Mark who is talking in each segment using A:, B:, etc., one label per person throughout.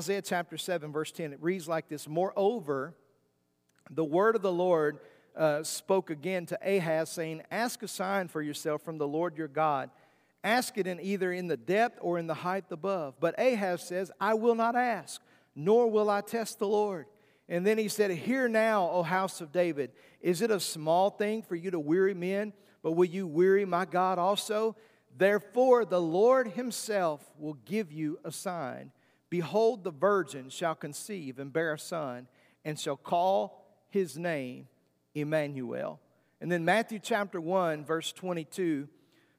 A: Isaiah chapter 7, verse 10, it reads like this Moreover, the word of the Lord uh, spoke again to Ahaz, saying, Ask a sign for yourself from the Lord your God. Ask it in either in the depth or in the height above. But Ahaz says, I will not ask, nor will I test the Lord. And then he said, Hear now, O house of David, is it a small thing for you to weary men, but will you weary my God also? Therefore, the Lord himself will give you a sign. Behold, the virgin shall conceive and bear a son, and shall call his name Emmanuel. And then Matthew chapter 1, verse 22,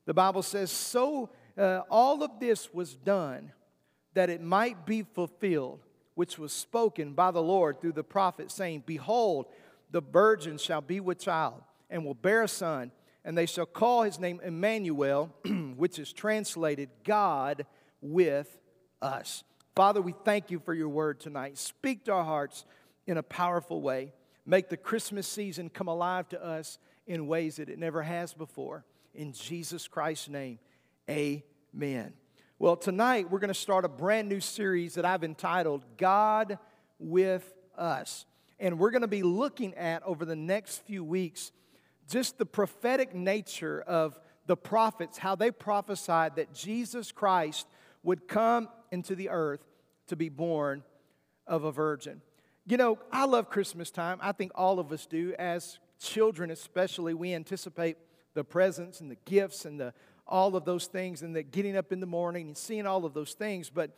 A: the Bible says, So uh, all of this was done that it might be fulfilled, which was spoken by the Lord through the prophet, saying, Behold, the virgin shall be with child, and will bear a son, and they shall call his name Emmanuel, which is translated God with us. Father, we thank you for your word tonight. Speak to our hearts in a powerful way. Make the Christmas season come alive to us in ways that it never has before. In Jesus Christ's name, amen. Well, tonight we're going to start a brand new series that I've entitled God with Us. And we're going to be looking at over the next few weeks just the prophetic nature of the prophets, how they prophesied that Jesus Christ would come into the earth to be born of a virgin. You know, I love Christmas time. I think all of us do. As children, especially, we anticipate the presents and the gifts and the, all of those things and the getting up in the morning and seeing all of those things. But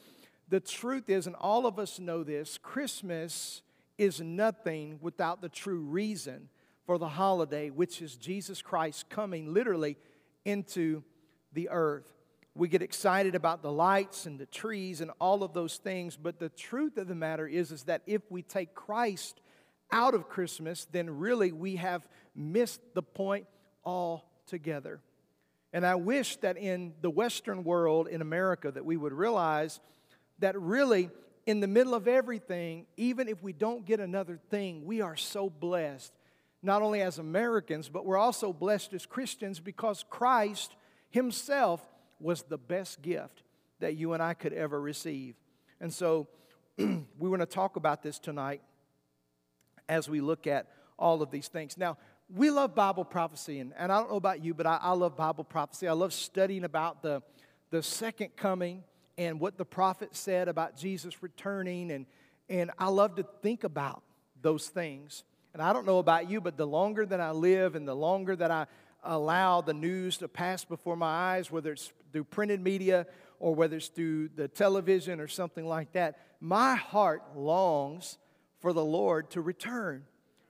A: the truth is, and all of us know this, Christmas is nothing without the true reason for the holiday, which is Jesus Christ coming literally into the earth we get excited about the lights and the trees and all of those things but the truth of the matter is is that if we take christ out of christmas then really we have missed the point altogether. And i wish that in the western world in america that we would realize that really in the middle of everything even if we don't get another thing we are so blessed not only as americans but we're also blessed as christians because christ himself was the best gift that you and I could ever receive. And so we want to talk about this tonight as we look at all of these things. Now, we love Bible prophecy, and, and I don't know about you, but I, I love Bible prophecy. I love studying about the, the second coming and what the prophet said about Jesus returning, and, and I love to think about those things. And I don't know about you, but the longer that I live and the longer that I allow the news to pass before my eyes, whether it's through printed media or whether it's through the television or something like that, my heart longs for the Lord to return.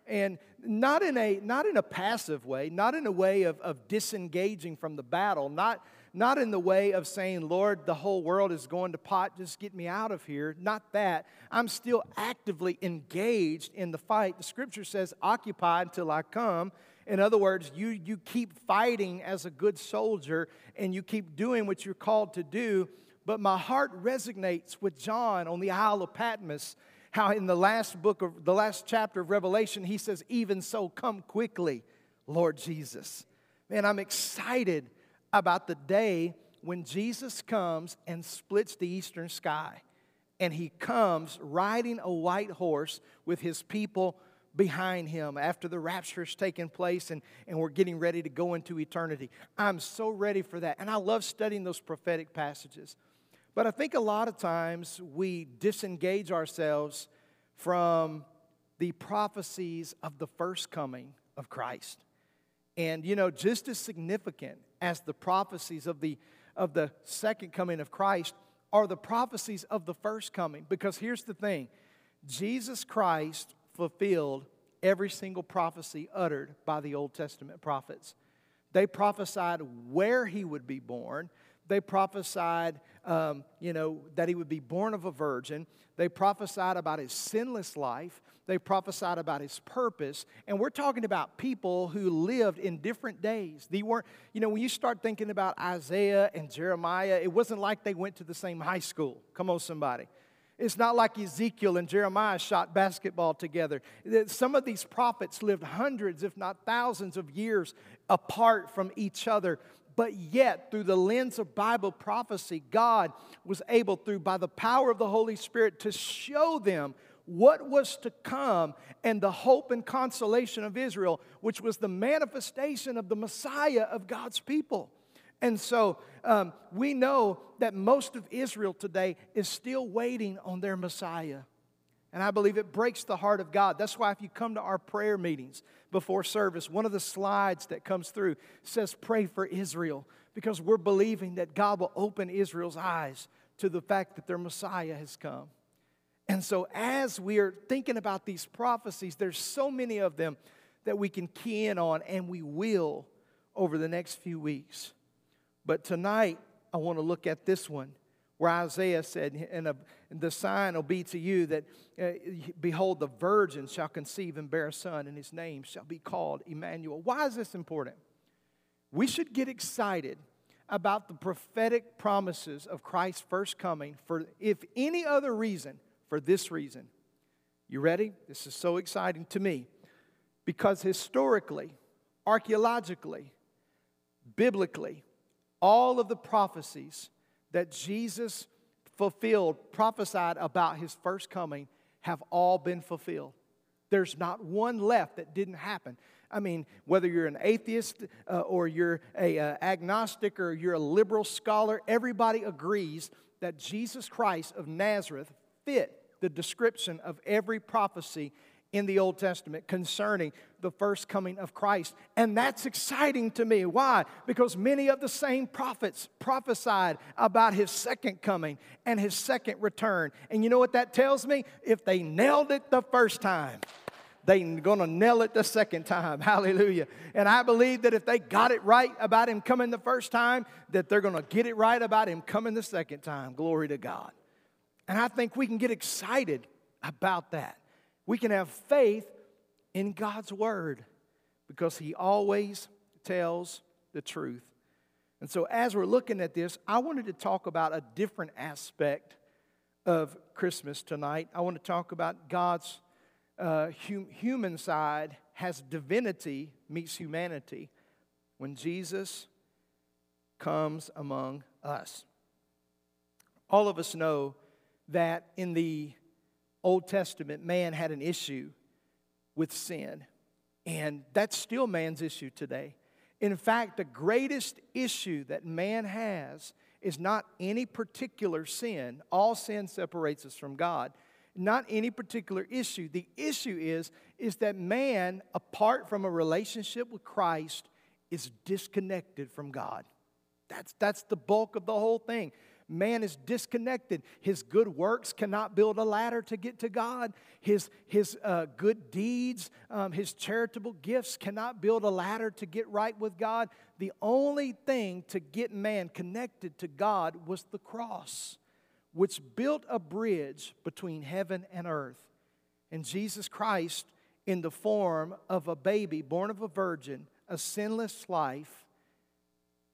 A: And not in a, not in a passive way, not in a way of, of disengaging from the battle, not, not in the way of saying, Lord, the whole world is going to pot, just get me out of here. Not that. I'm still actively engaged in the fight. The scripture says, occupy until I come. In other words, you, you keep fighting as a good soldier and you keep doing what you're called to do. But my heart resonates with John on the Isle of Patmos, how in the last book of the last chapter of Revelation, he says, Even so, come quickly, Lord Jesus. Man, I'm excited about the day when Jesus comes and splits the eastern sky. And he comes riding a white horse with his people behind him after the rapture has taken place and, and we're getting ready to go into eternity. I'm so ready for that. And I love studying those prophetic passages. But I think a lot of times we disengage ourselves from the prophecies of the first coming of Christ. And you know, just as significant as the prophecies of the of the second coming of Christ are the prophecies of the first coming because here's the thing. Jesus Christ fulfilled every single prophecy uttered by the Old Testament prophets. They prophesied where he would be born. They prophesied, um, you know, that he would be born of a virgin. They prophesied about his sinless life. They prophesied about his purpose. And we're talking about people who lived in different days. They weren't, you know, when you start thinking about Isaiah and Jeremiah, it wasn't like they went to the same high school. Come on, somebody. It's not like Ezekiel and Jeremiah shot basketball together. Some of these prophets lived hundreds, if not thousands, of years apart from each other. But yet, through the lens of Bible prophecy, God was able, through by the power of the Holy Spirit, to show them what was to come and the hope and consolation of Israel, which was the manifestation of the Messiah of God's people. And so um, we know that most of Israel today is still waiting on their Messiah. And I believe it breaks the heart of God. That's why if you come to our prayer meetings before service, one of the slides that comes through says, Pray for Israel, because we're believing that God will open Israel's eyes to the fact that their Messiah has come. And so, as we are thinking about these prophecies, there's so many of them that we can key in on, and we will over the next few weeks. But tonight, I want to look at this one where Isaiah said, and, a, the sign will be to you that, uh, behold, the virgin shall conceive and bear a son, and his name shall be called Emmanuel. Why is this important? We should get excited about the prophetic promises of Christ's first coming for, if any other reason, for this reason. You ready? This is so exciting to me because historically, archaeologically, biblically, all of the prophecies that Jesus fulfilled, prophesied about his first coming, have all been fulfilled. There's not one left that didn't happen. I mean, whether you're an atheist uh, or you're a uh, agnostic or you're a liberal scholar, everybody agrees that Jesus Christ of Nazareth fit the description of every prophecy in the Old Testament concerning the first coming of Christ. And that's exciting to me. Why? Because many of the same prophets prophesied about his second coming and his second return. And you know what that tells me? If they nailed it the first time, they're going to nail it the second time. Hallelujah. And I believe that if they got it right about him coming the first time, that they're going to get it right about him coming the second time. Glory to God. And I think we can get excited about that. We can have faith in God's word because He always tells the truth. And so, as we're looking at this, I wanted to talk about a different aspect of Christmas tonight. I want to talk about God's uh, hum- human side has divinity meets humanity when Jesus comes among us. All of us know that in the Old Testament, man had an issue with sin. And that's still man's issue today. In fact, the greatest issue that man has is not any particular sin. All sin separates us from God. Not any particular issue. The issue is, is that man, apart from a relationship with Christ, is disconnected from God. That's, that's the bulk of the whole thing man is disconnected. His good works cannot build a ladder to get to God. His, his uh, good deeds, um, his charitable gifts cannot build a ladder to get right with God. The only thing to get man connected to God was the cross, which built a bridge between heaven and earth. And Jesus Christ, in the form of a baby born of a virgin, a sinless life,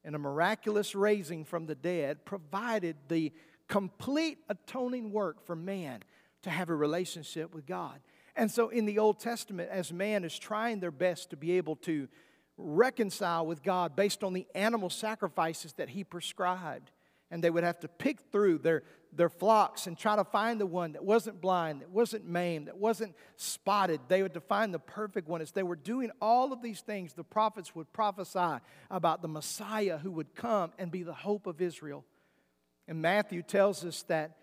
A: and a miraculous raising from the dead provided the complete atoning work for man to have a relationship with God. And so in the Old Testament, as man is trying their best to be able to reconcile with God based on the animal sacrifices that he prescribed, and they would have to pick through their, their flocks and try to find the one that wasn't blind, that wasn't maimed, that wasn't spotted. They would find the perfect one. As they were doing all of these things, the prophets would prophesy about the Messiah who would come and be the hope of Israel. And Matthew tells us that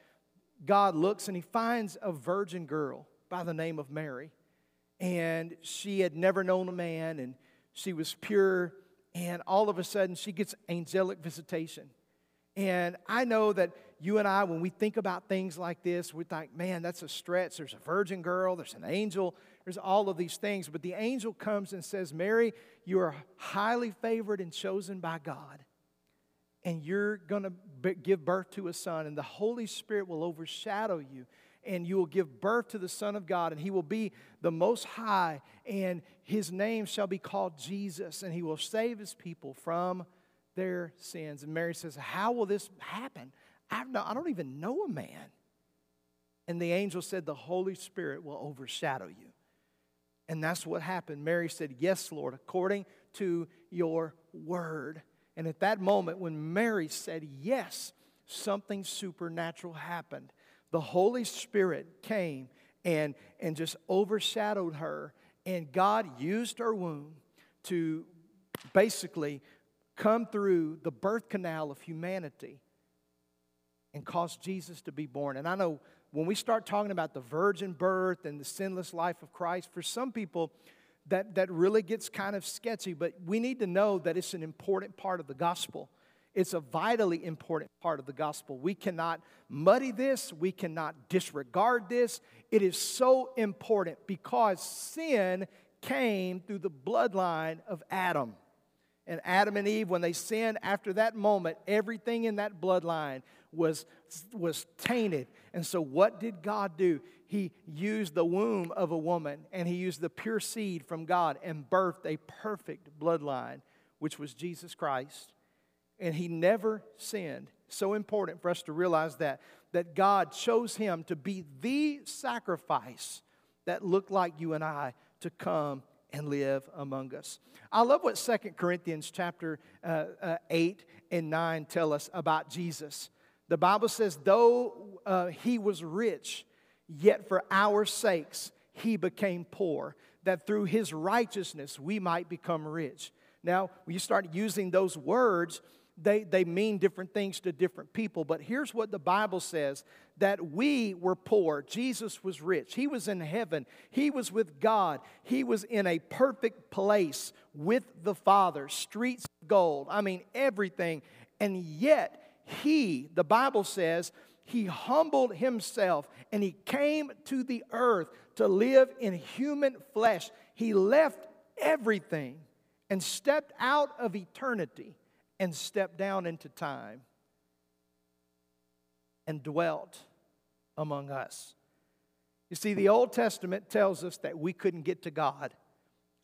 A: God looks and he finds a virgin girl by the name of Mary. And she had never known a man, and she was pure. And all of a sudden, she gets angelic visitation. And I know that you and I, when we think about things like this, we think, man, that's a stretch. There's a virgin girl, there's an angel, there's all of these things. But the angel comes and says, Mary, you are highly favored and chosen by God. And you're going to give birth to a son, and the Holy Spirit will overshadow you. And you will give birth to the Son of God, and he will be the Most High, and his name shall be called Jesus, and he will save his people from their sins. And Mary says, How will this happen? I don't, even know a man. And the angel said, The Holy Spirit will overshadow you. And that's what happened. Mary said, Yes, Lord, according to your word. And at that moment, when Mary said yes, something supernatural happened. The Holy Spirit came and, and just overshadowed her, and God used her womb to basically come through the birth canal of humanity and cause Jesus to be born. And I know when we start talking about the virgin birth and the sinless life of Christ, for some people, that, that really gets kind of sketchy, but we need to know that it's an important part of the gospel. It's a vitally important part of the gospel. We cannot muddy this, we cannot disregard this. It is so important because sin came through the bloodline of Adam. And Adam and Eve, when they sinned, after that moment, everything in that bloodline was, was tainted. And so, what did God do? He used the womb of a woman and he used the pure seed from God and birthed a perfect bloodline, which was Jesus Christ. And he never sinned. So important for us to realize that, that God chose him to be the sacrifice that looked like you and I to come and live among us. I love what Second Corinthians chapter uh, uh, 8 and 9 tell us about Jesus. The Bible says, though uh, he was rich, yet for our sakes he became poor, that through his righteousness we might become rich. Now, when you start using those words, they, they mean different things to different people. But here's what the Bible says that we were poor. Jesus was rich. He was in heaven. He was with God. He was in a perfect place with the Father, streets of gold. I mean, everything. And yet, he, the Bible says, he humbled himself and he came to the earth to live in human flesh. He left everything and stepped out of eternity and stepped down into time and dwelt among us. You see, the Old Testament tells us that we couldn't get to God.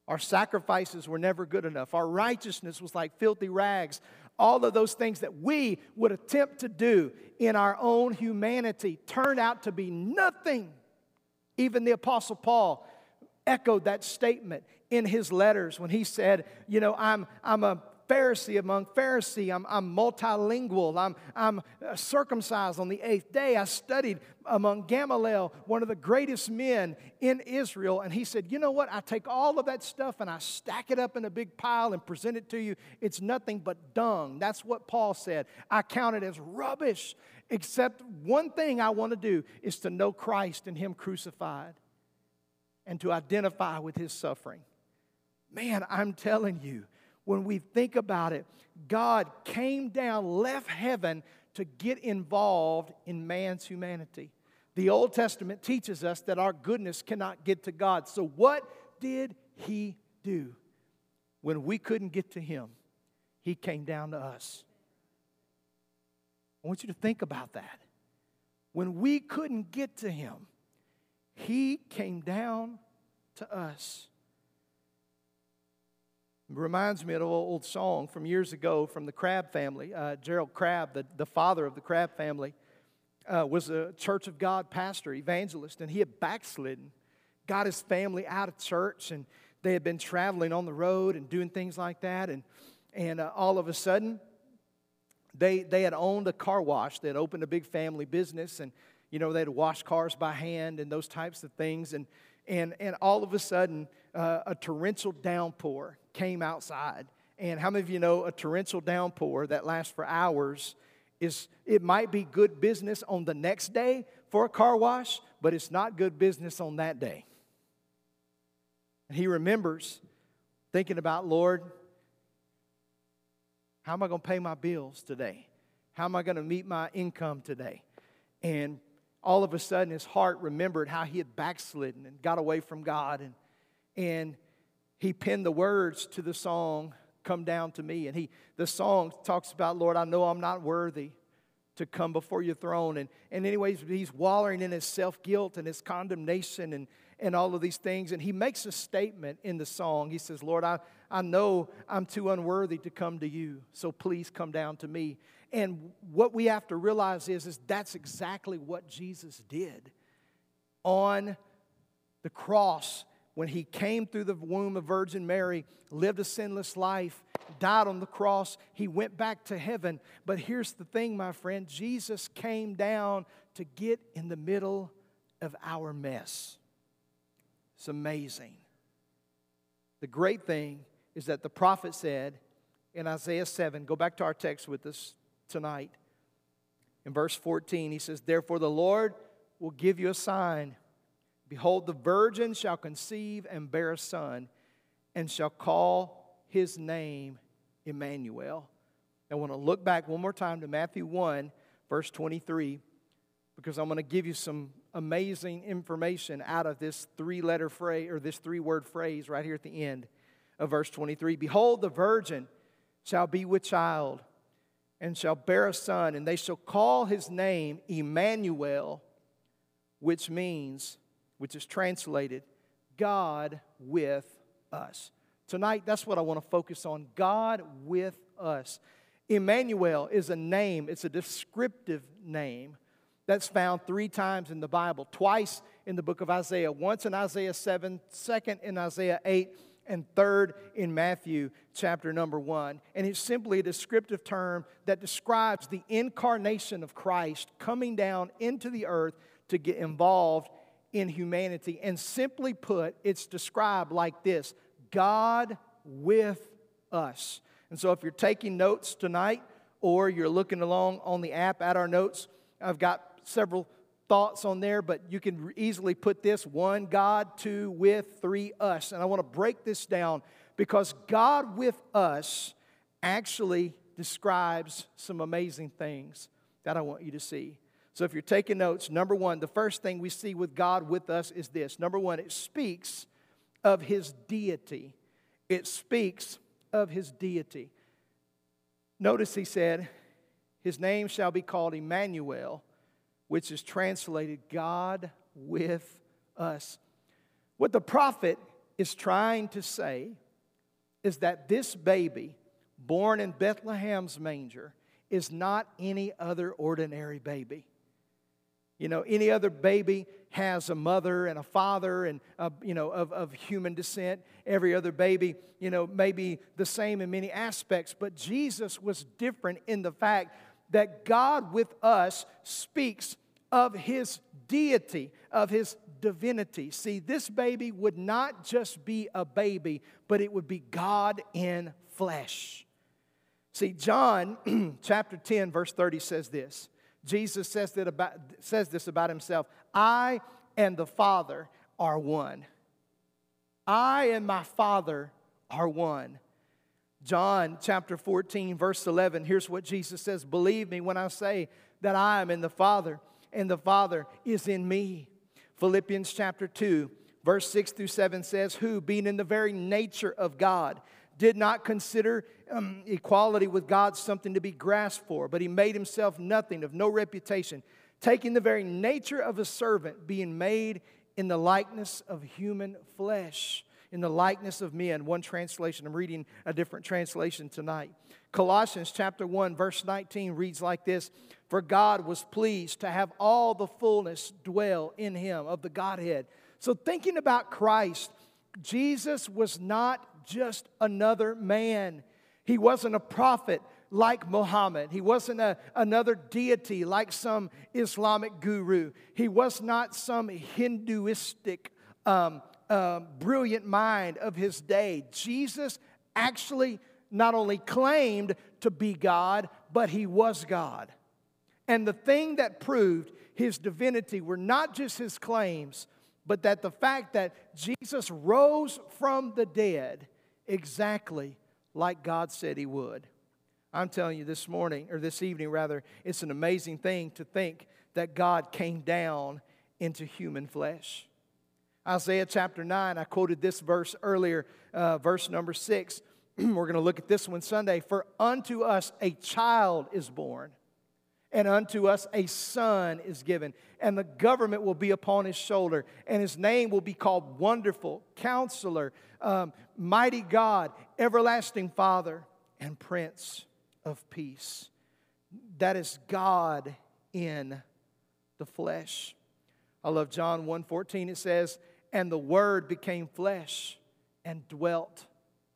A: Our sacrifices were never good enough. Our righteousness was like filthy rags. All of those things that we would attempt to do in our own humanity turned out to be nothing. Even the Apostle Paul echoed that statement in his letters when he said, You know, I'm, I'm a Pharisee among Pharisee. I'm, I'm multilingual. I'm, I'm uh, circumcised on the eighth day. I studied among Gamaliel, one of the greatest men in Israel. And he said, You know what? I take all of that stuff and I stack it up in a big pile and present it to you. It's nothing but dung. That's what Paul said. I count it as rubbish, except one thing I want to do is to know Christ and Him crucified and to identify with His suffering. Man, I'm telling you, when we think about it, God came down, left heaven to get involved in man's humanity. The Old Testament teaches us that our goodness cannot get to God. So, what did He do? When we couldn't get to Him, He came down to us. I want you to think about that. When we couldn't get to Him, He came down to us reminds me of an old song from years ago from the Crabb family. Uh, Gerald Crabb, the, the father of the Crabb family, uh, was a Church of God pastor, evangelist, and he had backslidden, got his family out of church, and they had been traveling on the road and doing things like that. And, and uh, all of a sudden, they, they had owned a car wash. They had opened a big family business, and you know, they had washed cars by hand and those types of things. And, and, and all of a sudden, uh, a torrential downpour came outside. And how many of you know a torrential downpour that lasts for hours is it might be good business on the next day for a car wash, but it's not good business on that day. And he remembers thinking about, Lord, how am I going to pay my bills today? How am I going to meet my income today? And all of a sudden, his heart remembered how he had backslidden and got away from God. And, and he penned the words to the song come down to me. And he the song talks about lord i know i'm not worthy to come before your throne. And, and anyways he's wallowing in his self-guilt and his condemnation and, and all of these things. And he makes a statement in the song. He says lord i, I know i'm too unworthy to come to you so please come down to me. And what we have to realize is, is that's exactly what jesus did on the cross when he came through the womb of Virgin Mary, lived a sinless life, died on the cross, he went back to heaven. But here's the thing, my friend Jesus came down to get in the middle of our mess. It's amazing. The great thing is that the prophet said in Isaiah 7, go back to our text with us tonight. In verse 14, he says, Therefore the Lord will give you a sign. Behold, the virgin shall conceive and bear a son, and shall call his name Emmanuel. I want to look back one more time to Matthew 1, verse 23, because I'm going to give you some amazing information out of this three letter phrase or this three word phrase right here at the end of verse 23. Behold, the virgin shall be with child and shall bear a son, and they shall call his name Emmanuel, which means which is translated God with us. Tonight, that's what I want to focus on God with us. Emmanuel is a name, it's a descriptive name that's found three times in the Bible twice in the book of Isaiah, once in Isaiah 7, second in Isaiah 8, and third in Matthew chapter number 1. And it's simply a descriptive term that describes the incarnation of Christ coming down into the earth to get involved in humanity. And simply put, it's described like this God with us. And so if you're taking notes tonight or you're looking along on the app at our notes, I've got several thoughts on there, but you can easily put this one, God, two, with, three, us. And I want to break this down because God with us actually describes some amazing things that I want you to see. So if you're taking notes, number one, the first thing we see with God with us is this. Number one, it speaks of his deity. It speaks of his deity. Notice he said, His name shall be called Emmanuel, which is translated God with us. What the prophet is trying to say is that this baby, born in Bethlehem's manger, is not any other ordinary baby. You know, any other baby has a mother and a father and, a, you know, of, of human descent. Every other baby, you know, may be the same in many aspects. But Jesus was different in the fact that God with us speaks of his deity, of his divinity. See, this baby would not just be a baby, but it would be God in flesh. See, John chapter 10, verse 30 says this Jesus says, that about, says this about himself I and the Father are one. I and my Father are one. John chapter 14, verse 11, here's what Jesus says Believe me when I say that I am in the Father and the Father is in me. Philippians chapter 2, verse 6 through 7 says, Who, being in the very nature of God, did not consider um, equality with God something to be grasped for, but he made himself nothing, of no reputation, taking the very nature of a servant, being made in the likeness of human flesh, in the likeness of men. One translation, I'm reading a different translation tonight. Colossians chapter 1, verse 19 reads like this For God was pleased to have all the fullness dwell in him of the Godhead. So, thinking about Christ, Jesus was not just another man. He wasn't a prophet like Muhammad. He wasn't a, another deity like some Islamic guru. He was not some Hinduistic um, uh, brilliant mind of his day. Jesus actually not only claimed to be God, but he was God. And the thing that proved his divinity were not just his claims, but that the fact that Jesus rose from the dead exactly like God said He would. I'm telling you this morning, or this evening rather, it's an amazing thing to think that God came down into human flesh. Isaiah chapter 9, I quoted this verse earlier, uh, verse number 6. We're going to look at this one Sunday. For unto us a child is born and unto us a son is given, and the government will be upon his shoulder, and his name will be called Wonderful, Counselor, um, Mighty God, Everlasting Father, and Prince of Peace. That is God in the flesh. I love John 1:14 it says, "And the word became flesh and dwelt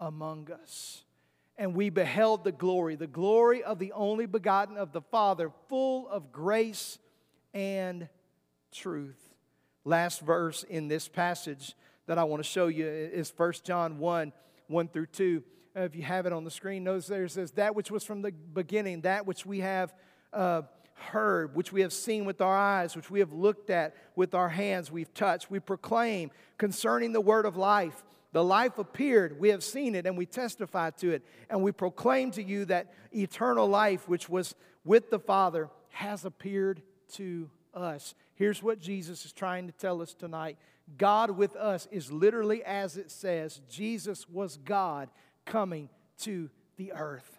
A: among us." And we beheld the glory, the glory of the only begotten of the Father, full of grace and truth. Last verse in this passage that I want to show you is 1 John 1 1 through 2. Uh, if you have it on the screen, notice there it says, That which was from the beginning, that which we have uh, heard, which we have seen with our eyes, which we have looked at with our hands, we've touched, we proclaim concerning the word of life. The life appeared, we have seen it, and we testify to it. And we proclaim to you that eternal life, which was with the Father, has appeared to us. Here's what Jesus is trying to tell us tonight God with us is literally as it says Jesus was God coming to the earth.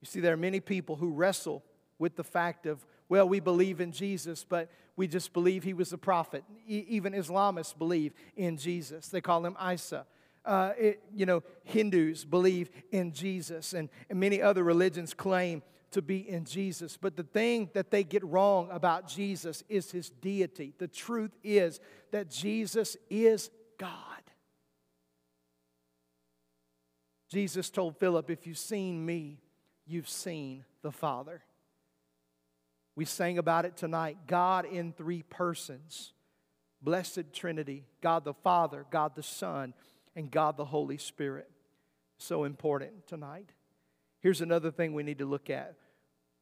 A: You see, there are many people who wrestle with the fact of, well, we believe in Jesus, but we just believe he was a prophet. E- even Islamists believe in Jesus. They call him Isa. Uh, it, you know, Hindus believe in Jesus, and, and many other religions claim to be in Jesus. But the thing that they get wrong about Jesus is his deity. The truth is that Jesus is God. Jesus told Philip, If you've seen me, you've seen the Father. We sang about it tonight God in three persons Blessed Trinity, God the Father, God the Son, and God the Holy Spirit. So important tonight. Here's another thing we need to look at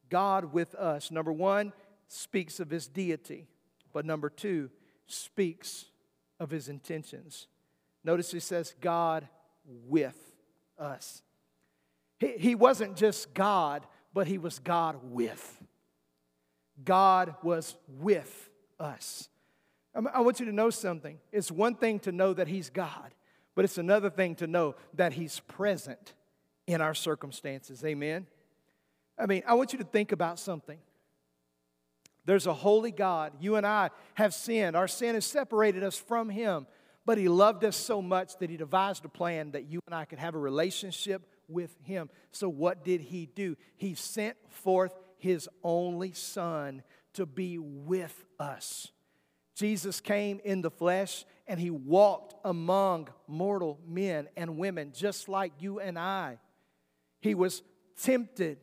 A: God with us. Number one, speaks of his deity, but number two, speaks of his intentions. Notice he says, God with us. He, he wasn't just God, but he was God with. God was with us. Um, I want you to know something. It's one thing to know that He's God, but it's another thing to know that He's present in our circumstances. Amen? I mean, I want you to think about something. There's a holy God. You and I have sinned. Our sin has separated us from Him, but He loved us so much that He devised a plan that you and I could have a relationship with Him. So, what did He do? He sent forth his only Son to be with us. Jesus came in the flesh and he walked among mortal men and women just like you and I. He was tempted,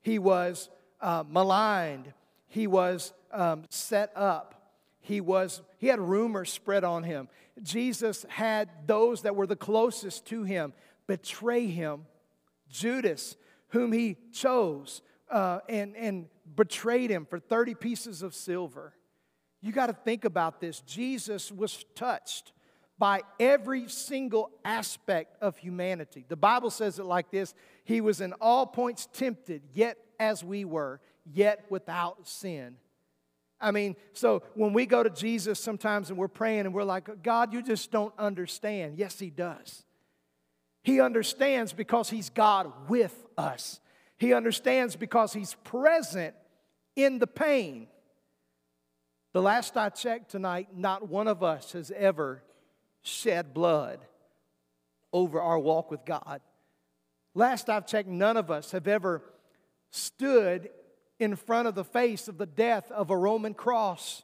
A: he was uh, maligned, he was um, set up, he, was, he had rumors spread on him. Jesus had those that were the closest to him betray him. Judas, whom he chose, uh, and, and betrayed him for 30 pieces of silver. You got to think about this. Jesus was touched by every single aspect of humanity. The Bible says it like this He was in all points tempted, yet as we were, yet without sin. I mean, so when we go to Jesus sometimes and we're praying and we're like, God, you just don't understand. Yes, He does. He understands because He's God with us. He understands because he's present in the pain. The last I checked tonight, not one of us has ever shed blood over our walk with God. Last I've checked, none of us have ever stood in front of the face of the death of a Roman cross.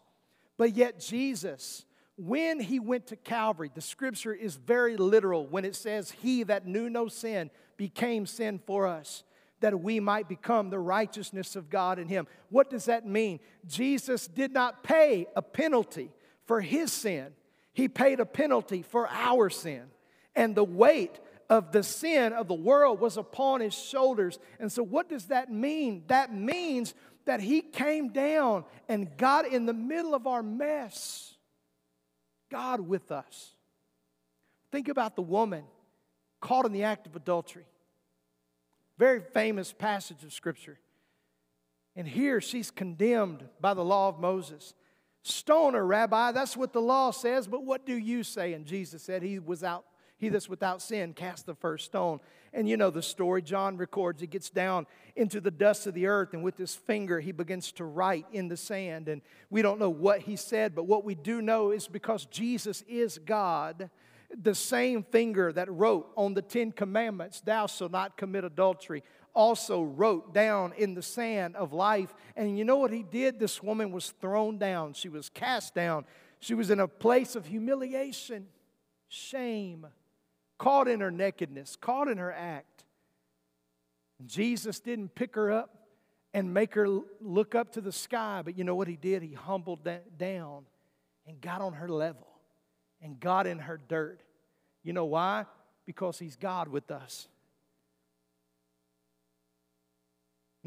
A: But yet, Jesus, when he went to Calvary, the scripture is very literal when it says, He that knew no sin became sin for us that we might become the righteousness of God in him. What does that mean? Jesus did not pay a penalty for his sin, he paid a penalty for our sin. And the weight of the sin of the world was upon his shoulders. And so, what does that mean? That means that he came down and got in the middle of our mess. God with us. Think about the woman caught in the act of adultery. Very famous passage of Scripture. And here she's condemned by the law of Moses. Stone her, Rabbi. That's what the law says, but what do you say? And Jesus said, He was out, he that's without sin cast the first stone. And you know the story. John records he gets down into the dust of the earth, and with his finger he begins to write in the sand. And we don't know what he said, but what we do know is because Jesus is God, The same finger that wrote on the Ten Commandments, Thou shalt not commit adultery, also wrote down in the sand of life. And you know what he did? This woman was thrown down, she was cast down, she was in a place of humiliation, shame, caught in her nakedness, caught in her act. Jesus didn't pick her up and make her look up to the sky, but you know what he did? He humbled down and got on her level and got in her dirt. You know why? Because he's God with us.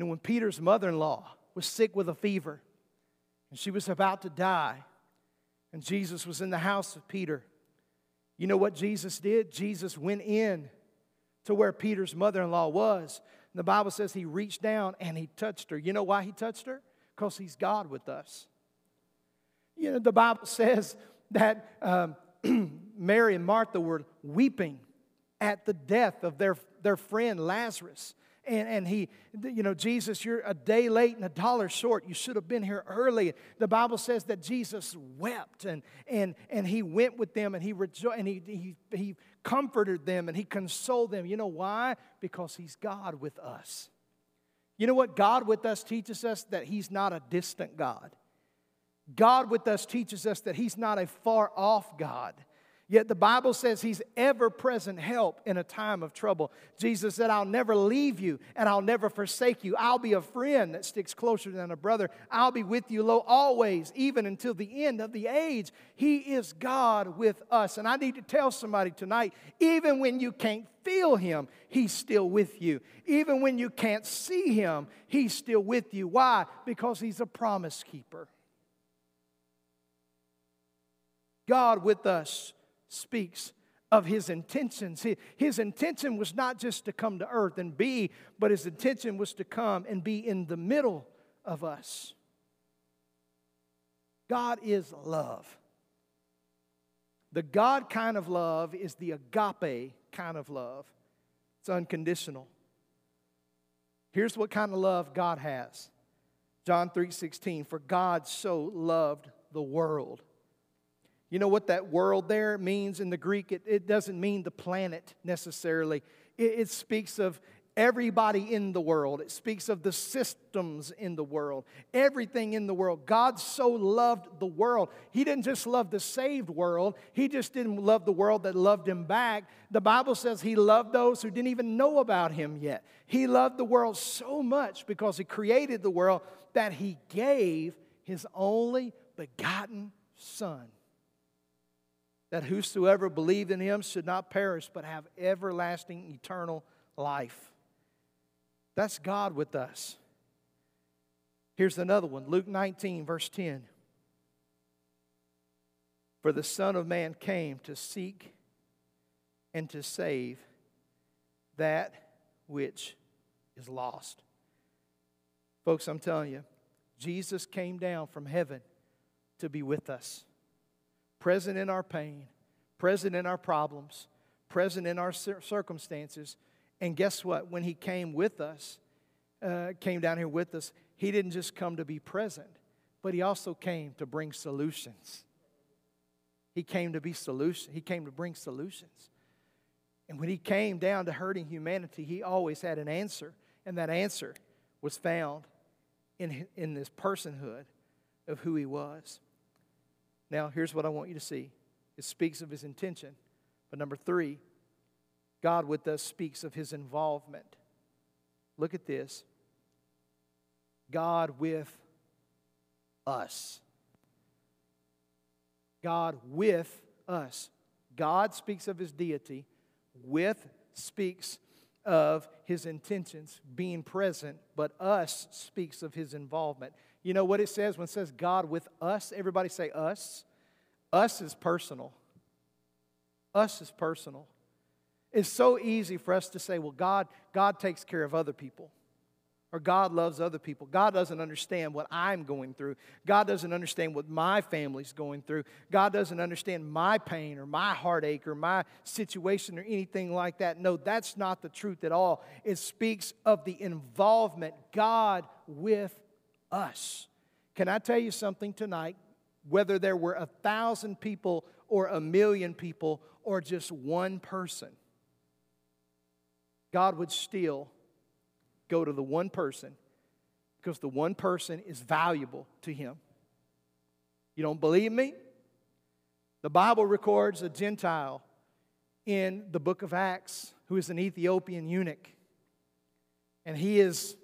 A: Know, when Peter's mother in law was sick with a fever and she was about to die, and Jesus was in the house of Peter, you know what Jesus did? Jesus went in to where Peter's mother in law was. And the Bible says he reached down and he touched her. You know why he touched her? Because he's God with us. You know, the Bible says that um, Mary and Martha were weeping at the death of their, their friend Lazarus. And, and he, you know, Jesus, you're a day late and a dollar short. You should have been here early. The Bible says that Jesus wept and, and, and he went with them and he rejoiced and he, he, he comforted them and he consoled them. You know why? Because he's God with us. You know what God with us teaches us? That he's not a distant God. God with us teaches us that he's not a far off God. Yet the Bible says He's ever present help in a time of trouble. Jesus said, I'll never leave you and I'll never forsake you. I'll be a friend that sticks closer than a brother. I'll be with you, lo, always, even until the end of the age. He is God with us. And I need to tell somebody tonight even when you can't feel Him, He's still with you. Even when you can't see Him, He's still with you. Why? Because He's a promise keeper. God with us speaks of his intentions. His intention was not just to come to earth and be, but his intention was to come and be in the middle of us. God is love. The God kind of love is the agape kind of love, it's unconditional. Here's what kind of love God has. John 3:16 for God so loved the world you know what that world there means in the Greek? It, it doesn't mean the planet necessarily, it, it speaks of everybody in the world. It speaks of the systems in the world, everything in the world. God so loved the world. He didn't just love the saved world, He just didn't love the world that loved Him back. The Bible says He loved those who didn't even know about Him yet. He loved the world so much because He created the world that He gave His only begotten Son that whosoever believed in him should not perish but have everlasting eternal life. That's God with us. Here's another one Luke 19, verse 10. For the Son of Man came to seek and to save that which is lost. Folks, I'm telling you, Jesus came down from heaven to be with us present in our pain, present in our problems, present in our circumstances. And guess what? When He came with us, uh, came down here with us, He didn't just come to be present, but He also came to bring solutions. He came to be solution. He came to bring solutions. And when he came down to hurting humanity, he always had an answer. And that answer was found in, in this personhood of who he was. Now, here's what I want you to see it speaks of his intention. But number three, God with us speaks of his involvement. Look at this God with us. God with us. God speaks of his deity, with speaks of his intentions being present, but us speaks of his involvement. You know what it says when it says God with us? Everybody say us. Us is personal. Us is personal. It's so easy for us to say, well, God, God takes care of other people. Or God loves other people. God doesn't understand what I'm going through. God doesn't understand what my family's going through. God doesn't understand my pain or my heartache or my situation or anything like that. No, that's not the truth at all. It speaks of the involvement God with us. Can I tell you something tonight? Whether there were a thousand people or a million people or just one person, God would still go to the one person because the one person is valuable to him. You don't believe me? The Bible records a Gentile in the book of Acts who is an Ethiopian eunuch. And he is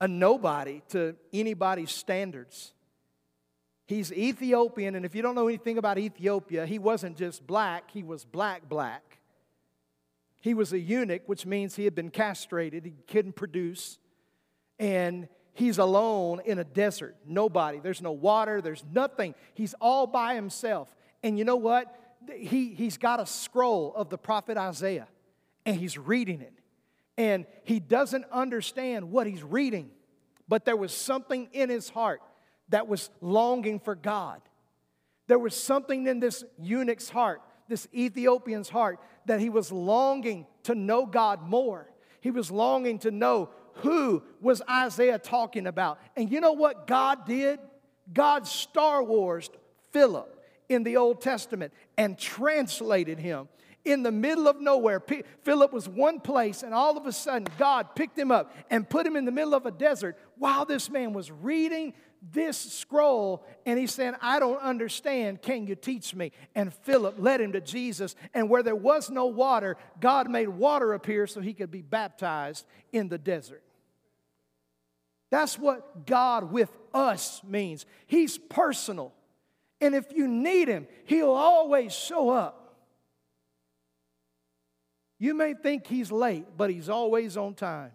A: a nobody to anybody's standards. He's Ethiopian, and if you don't know anything about Ethiopia, he wasn't just black, he was black, black. He was a eunuch, which means he had been castrated, he couldn't produce, and he's alone in a desert. Nobody. There's no water, there's nothing. He's all by himself. And you know what? He, he's got a scroll of the prophet Isaiah, and he's reading it. And he doesn't understand what he's reading, but there was something in his heart that was longing for God. There was something in this eunuch's heart, this Ethiopian's heart, that he was longing to know God more. He was longing to know who was Isaiah talking about. And you know what God did? God Star Wars Philip in the Old Testament and translated him in the middle of nowhere. Philip was one place, and all of a sudden, God picked him up and put him in the middle of a desert while this man was reading this scroll and he said, I don't understand. Can you teach me? And Philip led him to Jesus. And where there was no water, God made water appear so he could be baptized in the desert. That's what God with us means. He's personal. And if you need him, he'll always show up. You may think he's late, but he's always on time.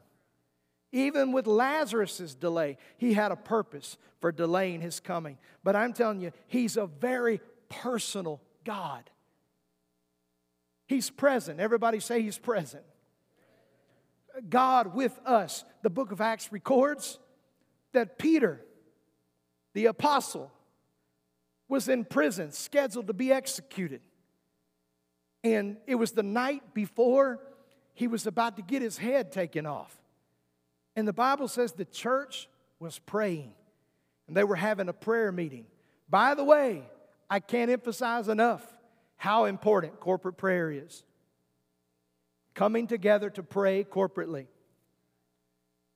A: Even with Lazarus' delay, he had a purpose for delaying his coming. But I'm telling you, he's a very personal God. He's present. Everybody say he's present. God with us. The book of Acts records that Peter, the apostle, was in prison, scheduled to be executed. And it was the night before he was about to get his head taken off. And the Bible says the church was praying and they were having a prayer meeting. By the way, I can't emphasize enough how important corporate prayer is. Coming together to pray corporately.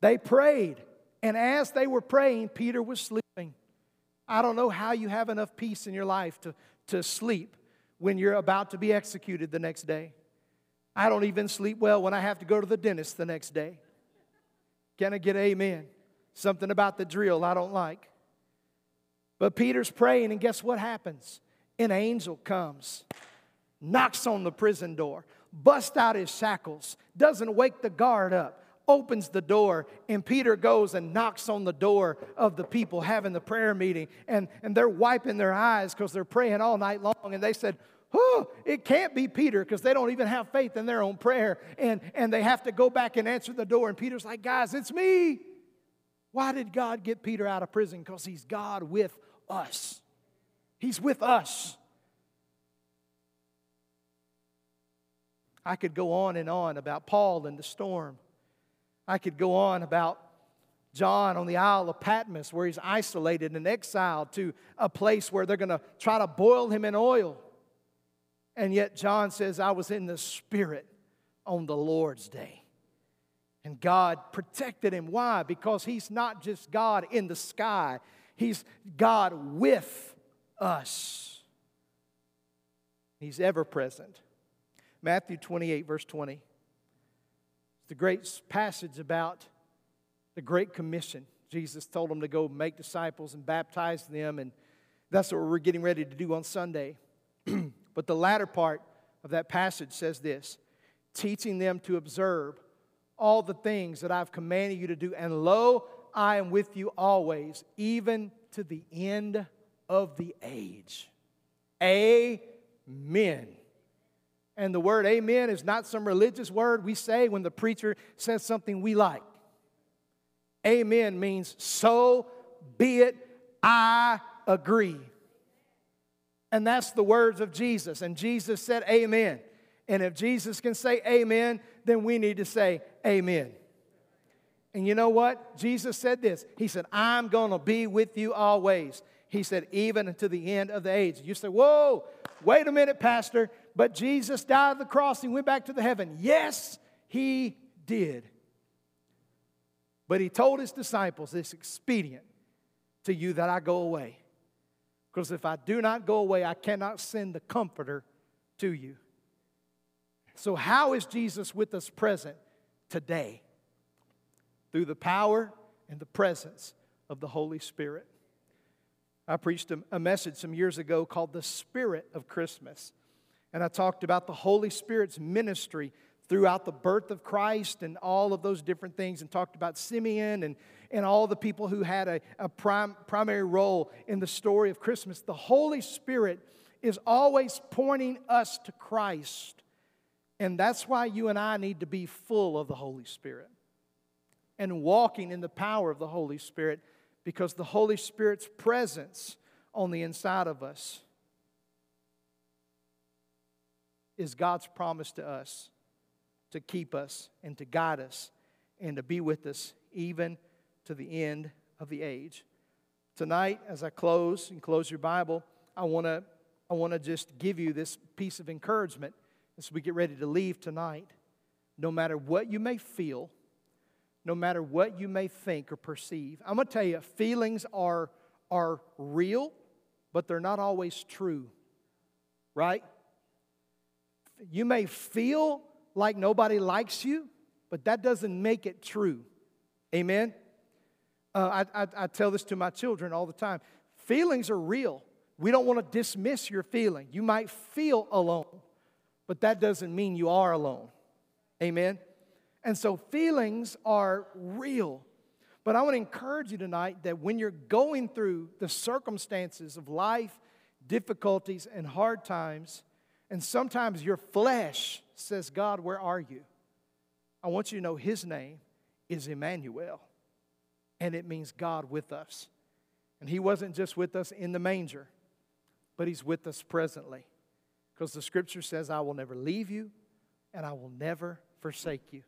A: They prayed, and as they were praying, Peter was sleeping. I don't know how you have enough peace in your life to, to sleep when you're about to be executed the next day. I don't even sleep well when I have to go to the dentist the next day. Can I get amen? Something about the drill I don't like. But Peter's praying, and guess what happens? An angel comes, knocks on the prison door, busts out his shackles, doesn't wake the guard up, opens the door, and Peter goes and knocks on the door of the people having the prayer meeting. And, and they're wiping their eyes because they're praying all night long. And they said, Oh, it can't be Peter because they don't even have faith in their own prayer. And, and they have to go back and answer the door. And Peter's like, Guys, it's me. Why did God get Peter out of prison? Because he's God with us. He's with us. I could go on and on about Paul and the storm. I could go on about John on the Isle of Patmos, where he's isolated and exiled to a place where they're going to try to boil him in oil. And yet, John says, I was in the Spirit on the Lord's day. And God protected him. Why? Because he's not just God in the sky, he's God with us. He's ever present. Matthew 28, verse 20 the great passage about the Great Commission. Jesus told them to go make disciples and baptize them, and that's what we're getting ready to do on Sunday. but the latter part of that passage says this teaching them to observe all the things that I've commanded you to do, and lo, I am with you always, even to the end of the age. Amen. And the word amen is not some religious word we say when the preacher says something we like. Amen means so be it, I agree. And that's the words of Jesus. And Jesus said amen. And if Jesus can say amen, then we need to say amen. And you know what? Jesus said this He said, I'm going to be with you always. He said, even to the end of the age. You say, whoa, wait a minute, Pastor. But Jesus died on the cross and went back to the heaven. Yes, he did. But he told his disciples, it's expedient to you that I go away. Because if I do not go away, I cannot send the Comforter to you. So, how is Jesus with us present today? Through the power and the presence of the Holy Spirit. I preached a, a message some years ago called The Spirit of Christmas. And I talked about the Holy Spirit's ministry throughout the birth of Christ and all of those different things, and talked about Simeon and, and all the people who had a, a prim, primary role in the story of Christmas. The Holy Spirit is always pointing us to Christ. And that's why you and I need to be full of the Holy Spirit and walking in the power of the Holy Spirit because the Holy Spirit's presence on the inside of us is God's promise to us to keep us and to guide us and to be with us even to the end of the age. Tonight, as I close and close your Bible, I want to I want to just give you this piece of encouragement as we get ready to leave tonight. No matter what you may feel, no matter what you may think or perceive, I'm going to tell you, feelings are, are real, but they're not always true, right? You may feel like nobody likes you, but that doesn't make it true. Amen? Uh, I, I, I tell this to my children all the time. Feelings are real. We don't want to dismiss your feeling. You might feel alone, but that doesn't mean you are alone. Amen? And so feelings are real. But I want to encourage you tonight that when you're going through the circumstances of life, difficulties, and hard times, and sometimes your flesh says, God, where are you? I want you to know His name is Emmanuel, and it means God with us. And He wasn't just with us in the manger, but He's with us presently. Because the scripture says, I will never leave you and I will never forsake you.